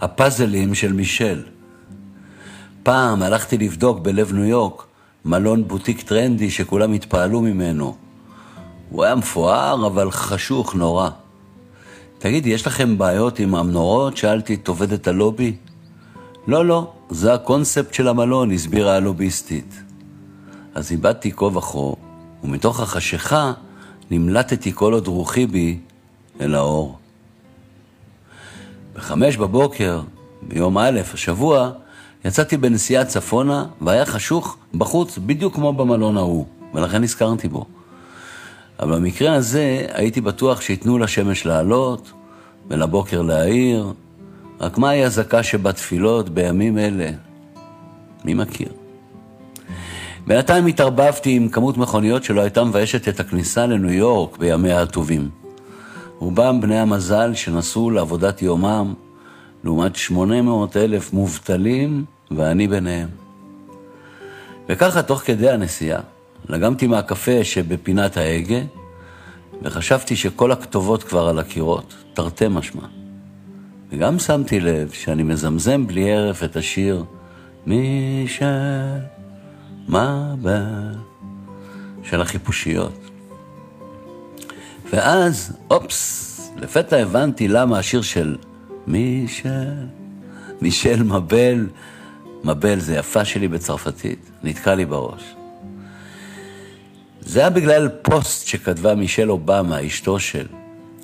הפאזלים של מישל. פעם הלכתי לבדוק בלב ניו יורק מלון בוטיק טרנדי שכולם התפעלו ממנו. הוא היה מפואר, אבל חשוך נורא. תגידי, יש לכם בעיות עם המנורות? שאלתי את עובדת הלובי. לא, לא, זה הקונספט של המלון, הסבירה הלוביסטית. אז איבדתי כה וכה, ומתוך החשיכה נמלטתי כל עוד רוחי בי אל האור. בחמש בבוקר, ביום א', השבוע, יצאתי בנסיעה צפונה, והיה חשוך בחוץ בדיוק כמו במלון ההוא, ולכן נזכרתי בו. אבל במקרה הזה הייתי בטוח שייתנו לשמש לעלות ולבוקר להאיר, רק מהי הזקה שבתפילות בימים אלה? מי מכיר? בינתיים התערבבתי עם כמות מכוניות שלא הייתה מביישת את הכניסה לניו יורק בימיה הטובים. רובם בני המזל שנסעו לעבודת יומם, לעומת 800 אלף מובטלים, ואני ביניהם. וככה, תוך כדי הנסיעה, לגמתי מהקפה שבפינת ההגה, וחשבתי שכל הכתובות כבר על הקירות, תרתי משמע. וגם שמתי לב שאני מזמזם בלי הרף את השיר מי של מה ב... של החיפושיות. ואז, אופס, לפתע הבנתי למה השיר של מישל, מישל מבל, מבל זה יפה שלי בצרפתית, נתקע לי בראש. זה היה בגלל פוסט שכתבה מישל אובמה, אשתו של,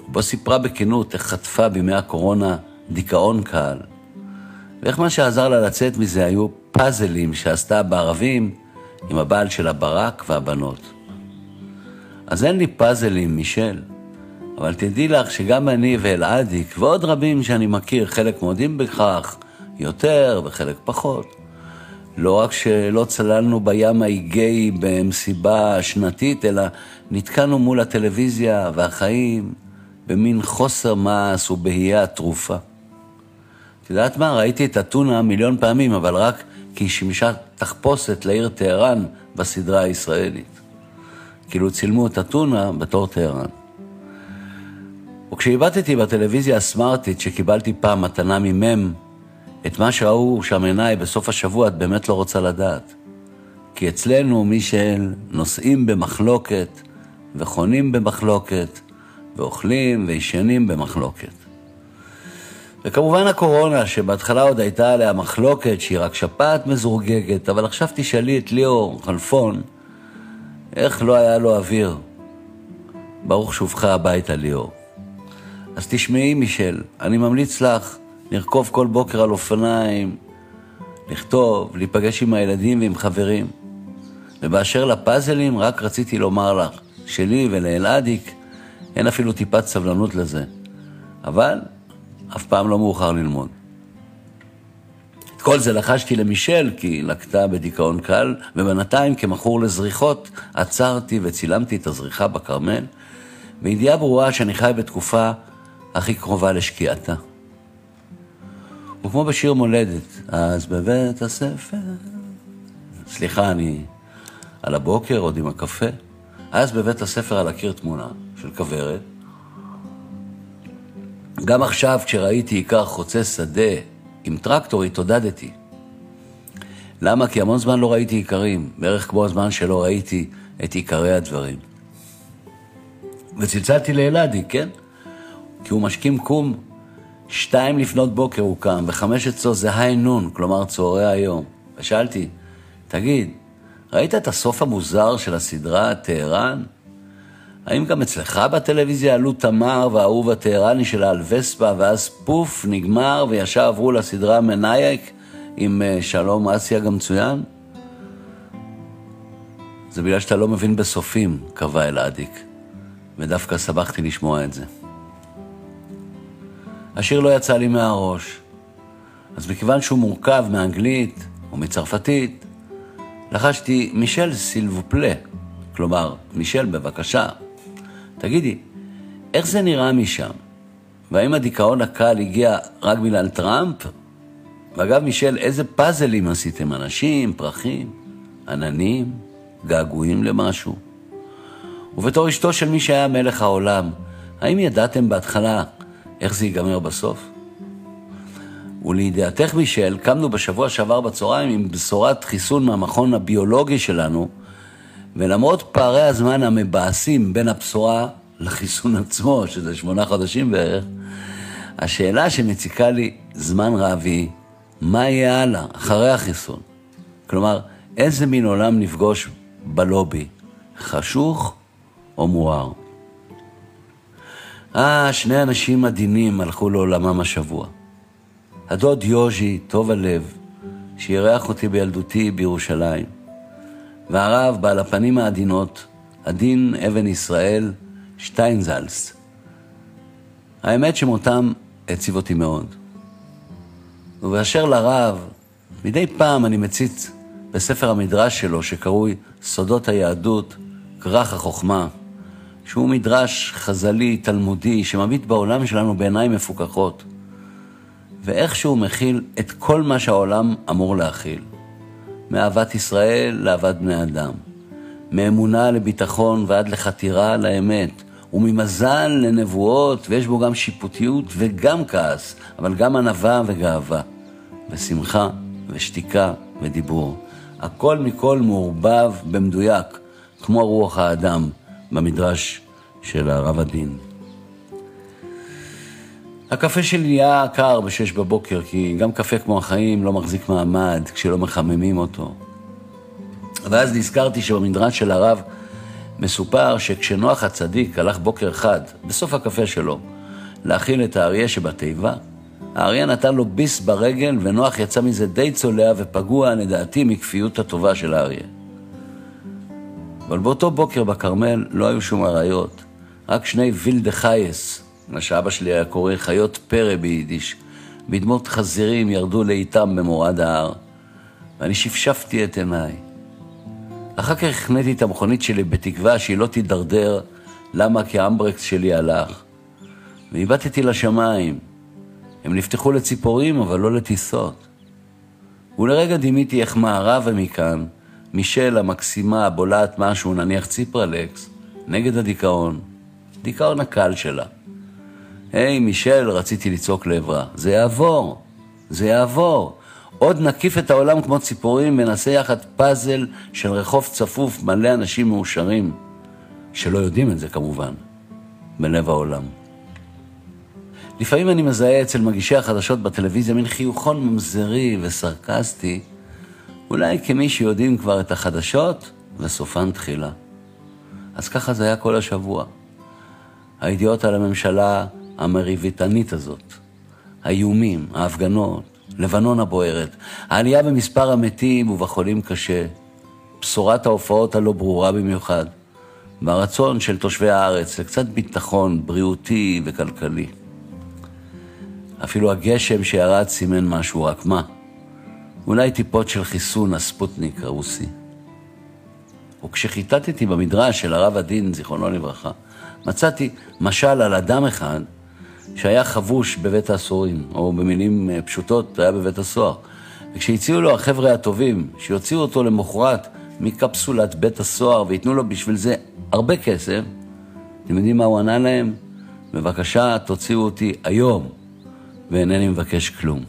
בו סיפרה בכנות איך חטפה בימי הקורונה דיכאון קל, ואיך מה שעזר לה לצאת מזה היו פאזלים שעשתה בערבים עם הבעל של הברק והבנות. אז אין לי פאזלים, מישל, אבל תדעי לך שגם אני ואלעדיק ועוד רבים שאני מכיר, חלק מודים בכך יותר וחלק פחות. לא רק שלא צללנו בים האיגאי במסיבה שנתית, אלא נתקענו מול הטלוויזיה והחיים במין חוסר מעש ובהייה תרופה. את יודעת מה? ראיתי את אתונה מיליון פעמים, אבל רק כי היא שימשה תחפושת לעיר טהרן בסדרה הישראלית. כאילו צילמו את אתונה בתור טהרן. וכשהבטתי בטלוויזיה הסמארטית שקיבלתי פעם מתנה ממם, את מה שראו שם עיניי בסוף השבוע את באמת לא רוצה לדעת. כי אצלנו, מישל, נוסעים במחלוקת, וחונים במחלוקת, ואוכלים וישנים במחלוקת. וכמובן הקורונה, שבהתחלה עוד הייתה עליה מחלוקת שהיא רק שפעת מזורגגת, אבל עכשיו תשאלי את ליאור חלפון, איך לא היה לו אוויר. ברוך שובך הביתה, ליאור. אז תשמעי, מישל, אני ממליץ לך לרכוב כל בוקר על אופניים, לכתוב, להיפגש עם הילדים ועם חברים. ובאשר לפאזלים, רק רציתי לומר לך, שלי ולאלעדיק אין אפילו טיפת סבלנות לזה. אבל אף פעם לא מאוחר ללמוד. כל זה לחשתי למישל, כי היא לקטה בדיכאון קל, ובינתיים, כמכור לזריחות, עצרתי וצילמתי את הזריחה בכרמל, בידיעה ברורה שאני חי בתקופה הכי קרובה לשקיעתה. וכמו בשיר מולדת, אז בבית הספר... סליחה, אני על הבוקר, עוד עם הקפה. אז בבית הספר על הקיר תמונה של כוורת, גם עכשיו, כשראיתי עיקר חוצה שדה עם טרקטור, התעודדתי. למה? כי המון זמן לא ראיתי עיקרים, בערך כמו הזמן שלא ראיתי את עיקרי הדברים. וצלצלתי לאלעדי, כן? כי הוא משכים קום, שתיים לפנות בוקר הוא קם, וחמש אצלו זה היי נון, כלומר צהרי היום. ושאלתי, תגיד, ראית את הסוף המוזר של הסדרה טהרן? האם גם אצלך בטלוויזיה עלו תמר והאהוב הטהרני שלה על וספה, ואז פוף, נגמר, וישר עברו לסדרה מנייק עם אה, שלום אסיה גם מצוין? זה בגלל שאתה לא מבין בסופים, קבע אלעדיק, ודווקא שמחתי לשמוע את זה. השיר לא יצא לי מהראש, אז מכיוון שהוא מורכב מאנגלית או מצרפתית, לחשתי מישל סילבופלה, כלומר, מישל בבקשה, תגידי, איך זה נראה משם? והאם הדיכאון הקל הגיע רק בגלל טראמפ? ואגב, מישל, איזה פאזלים עשיתם? אנשים, פרחים, עננים, געגועים למשהו? ובתור אשתו של מי שהיה מלך העולם, האם ידעתם בהתחלה איך זה ייגמר בסוף? ולידיעתך, מישל, קמנו בשבוע שעבר בצהריים עם בשורת חיסון מהמכון הביולוגי שלנו, ולמרות פערי הזמן המבאסים בין הבשורה לחיסון עצמו, שזה שמונה חודשים בערך, השאלה שמציקה לי זמן רב היא, מה יהיה הלאה, אחרי החיסון? כלומר, איזה מין עולם נפגוש בלובי, חשוך או מואר? אה, שני אנשים עדינים הלכו לעולמם השבוע. הדוד יוז'י, טוב הלב, שאירח אותי בילדותי בירושלים, והרב, בעל הפנים העדינות, עדין אבן ישראל, שטיינזלס. האמת שמותם הציב אותי מאוד. ובאשר לרב, מדי פעם אני מציץ בספר המדרש שלו, שקרוי סודות היהדות, כרך החוכמה, שהוא מדרש חז"לי, תלמודי, שמביט בעולם שלנו בעיניים מפוכחות, ואיכשהו מכיל את כל מה שהעולם אמור להכיל. מאהבת ישראל לאהבת בני אדם, מאמונה לביטחון ועד לחתירה לאמת, וממזל לנבואות, ויש בו גם שיפוטיות וגם כעס, אבל גם ענווה וגאווה, ושמחה ושתיקה ודיבור. הכל מכל מעורבב במדויק, כמו רוח האדם במדרש של הרב הדין. הקפה שלי נהיה קר בשש בבוקר, כי גם קפה כמו החיים לא מחזיק מעמד כשלא מחממים אותו. ואז נזכרתי שבמדרש של הרב מסופר שכשנוח הצדיק הלך בוקר אחד, בסוף הקפה שלו, להאכיל את האריה שבתיבה, האריה נתן לו ביס ברגל, ונוח יצא מזה די צולע ופגוע, לדעתי, מכפיות הטובה של האריה. אבל באותו בוקר בכרמל לא היו שום אריות, רק שני וילדה חייס, מה שאבא שלי היה קורא חיות פרא ביידיש, בדמות חזירים ירדו לאיתם במורד ההר, ואני שפשפתי את עיניי. אחר כך הכנתי את המכונית שלי בתקווה שהיא לא תידרדר, למה? כי האמברקס שלי הלך. והבטתי לשמיים. הם נפתחו לציפורים, אבל לא לטיסות. ולרגע דימיתי איך מערבה ומכאן, מישל המקסימה בולעת משהו, נניח ציפרלקס, נגד הדיכאון. דיכאון הקל שלה. היי, מישל, רציתי לצעוק לעברה, זה יעבור, זה יעבור. עוד נקיף את העולם כמו ציפורים ונעשה יחד פאזל של רחוב צפוף מלא אנשים מאושרים, שלא יודעים את זה כמובן, בלב העולם. לפעמים אני מזהה אצל מגישי החדשות בטלוויזיה מין חיוכון ממזרי וסרקסטי, אולי כמי שיודעים כבר את החדשות וסופן תחילה. אז ככה זה היה כל השבוע. הידיעות על הממשלה המריביתנית הזאת, האיומים, ההפגנות, לבנון הבוערת, העלייה במספר המתים ובחולים קשה, בשורת ההופעות הלא ברורה במיוחד, והרצון של תושבי הארץ לקצת ביטחון בריאותי וכלכלי. אפילו הגשם שירד סימן משהו, רק מה? אולי טיפות של חיסון הספוטניק הרוסי. וכשחיטטתי במדרש של הרב הדין, זיכרונו לברכה, מצאתי משל על אדם אחד שהיה חבוש בבית האסורים, או במילים אה, פשוטות, היה בבית הסוהר. וכשהציעו לו החבר'ה הטובים, שיוציאו אותו למחרת מקפסולת בית הסוהר וייתנו לו בשביל זה הרבה כסף, אתם יודעים מה הוא ענה להם? בבקשה, תוציאו אותי היום, ואינני מבקש כלום.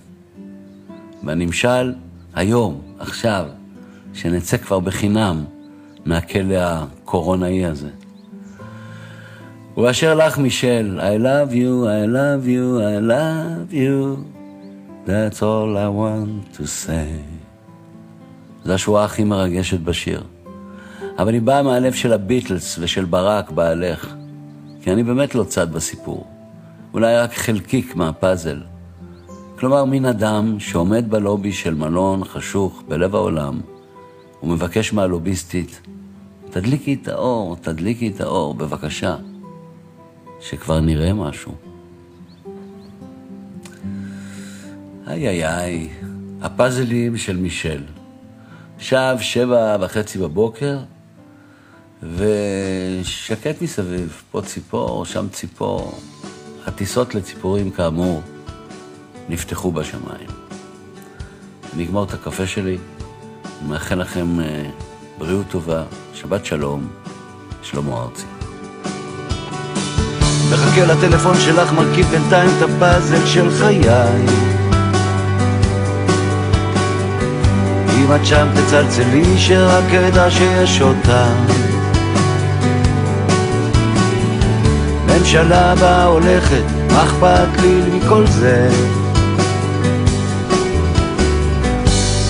והנמשל, היום, עכשיו, שנצא כבר בחינם מהכלא הקורונאי הזה. ובאשר לך, מישל, I love you, I love you, I love you, that's all I want to say. זו השורה הכי מרגשת בשיר. אבל היא באה מהלב של הביטלס ושל ברק, בעלך, כי אני באמת לא צד בסיפור. אולי רק חלקיק מהפאזל. כלומר, מין אדם שעומד בלובי של מלון חשוך בלב העולם, ומבקש מהלוביסטית, תדליקי את האור, תדליקי את האור, בבקשה. שכבר נראה משהו. איי איי איי, הפאזלים של מישל. עכשיו שבע וחצי בבוקר, ושקט מסביב, פה ציפור, שם ציפור. הטיסות לציפורים, כאמור, נפתחו בשמיים. אני אגמור את הקפה שלי, מאחל לכם אה, בריאות טובה, שבת שלום, שלמה ארצי. מחכה לטלפון שלך, מרכיב בינתיים את הפאזל של חיי. אם את שם תצלצלי שרק אדע שיש אותה ממשלה בה הולכת, מה אכפת לי מכל זה?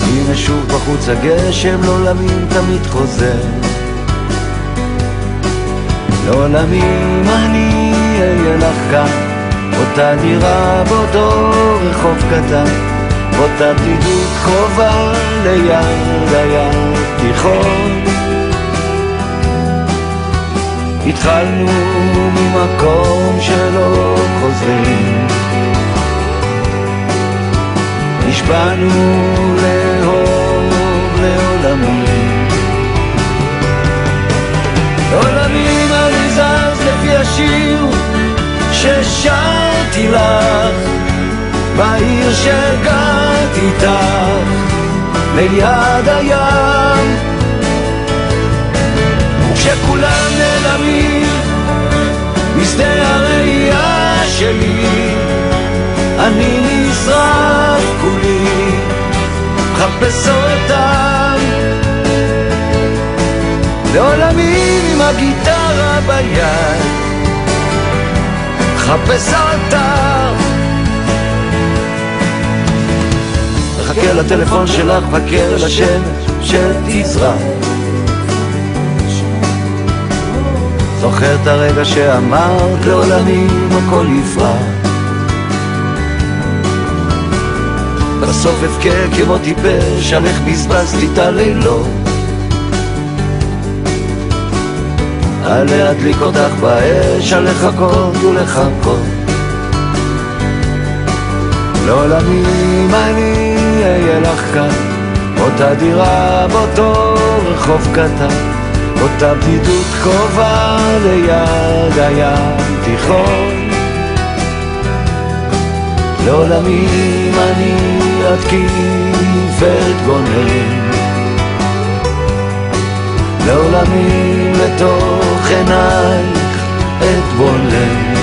הנה שוב בחוץ הגשם, לעולמים תמיד חוזר. לעולמים אני לך כאן, אותה דירה באותו רחוב קטן, אותה בדידות קרובה ליד הים תיכון. התחלנו ממקום שלא חוזרים. נשבענו לאהוב לעולמים. לעולמים אני זז לפי השיר ששרתי לך בעיר שגרת איתך ליד הים. וכשכולם נעלמים משדה הראייה שלי אני נשרף כולי, מחפש אותם לעולמים עם הגיטרה ביד, מחפש אותם מחכה לטלפון שלך, מחכה לשמש שתזרח זוכר את הרגע שאמרת לעולמים הכל יפרח בסוף אבכה כמו טיפש, על איך בזבזתי את הלילות. על להדליק אותך באש, על לחכות ולחכות. לעולמים אני אהיה לך כאן, אותה דירה באותו רחוב קטן, אותה בדידות קרובה ליד הים תיכון. לעולמים אני אתקיף את גונן לעולמים לתוך עינייך את בונן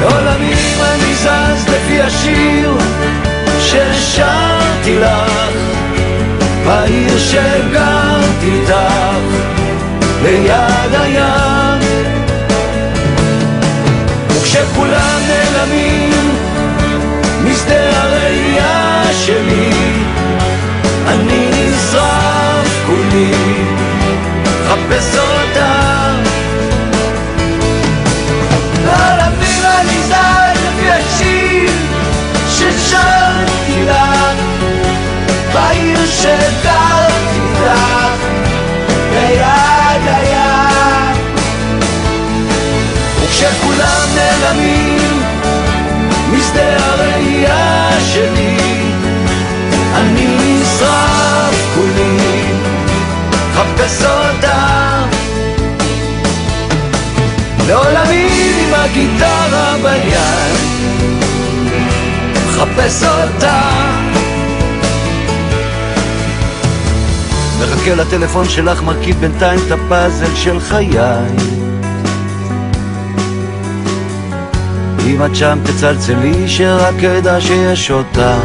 לעולמים אני זז לפי השיר ששרתי לך בעיר שגרת איתך ליד הים. וכשכולם נעלמים משדה הראייה שלי אני נשרף כולי חפש אותם לעולמים אני זז לפי השיר ששרתי לך בעיר שגרתי לך ליד הים. וכשכולם נעלמים משדה הראייה שלי. אני נשרף חפש אותה לעולמי עם הגיטרה ביד מחפש אותה מחכה לטלפון שלך מרכיב בינתיים את הפאזל של חיי. אם את שם תצלצלי שרק אדע שיש אותה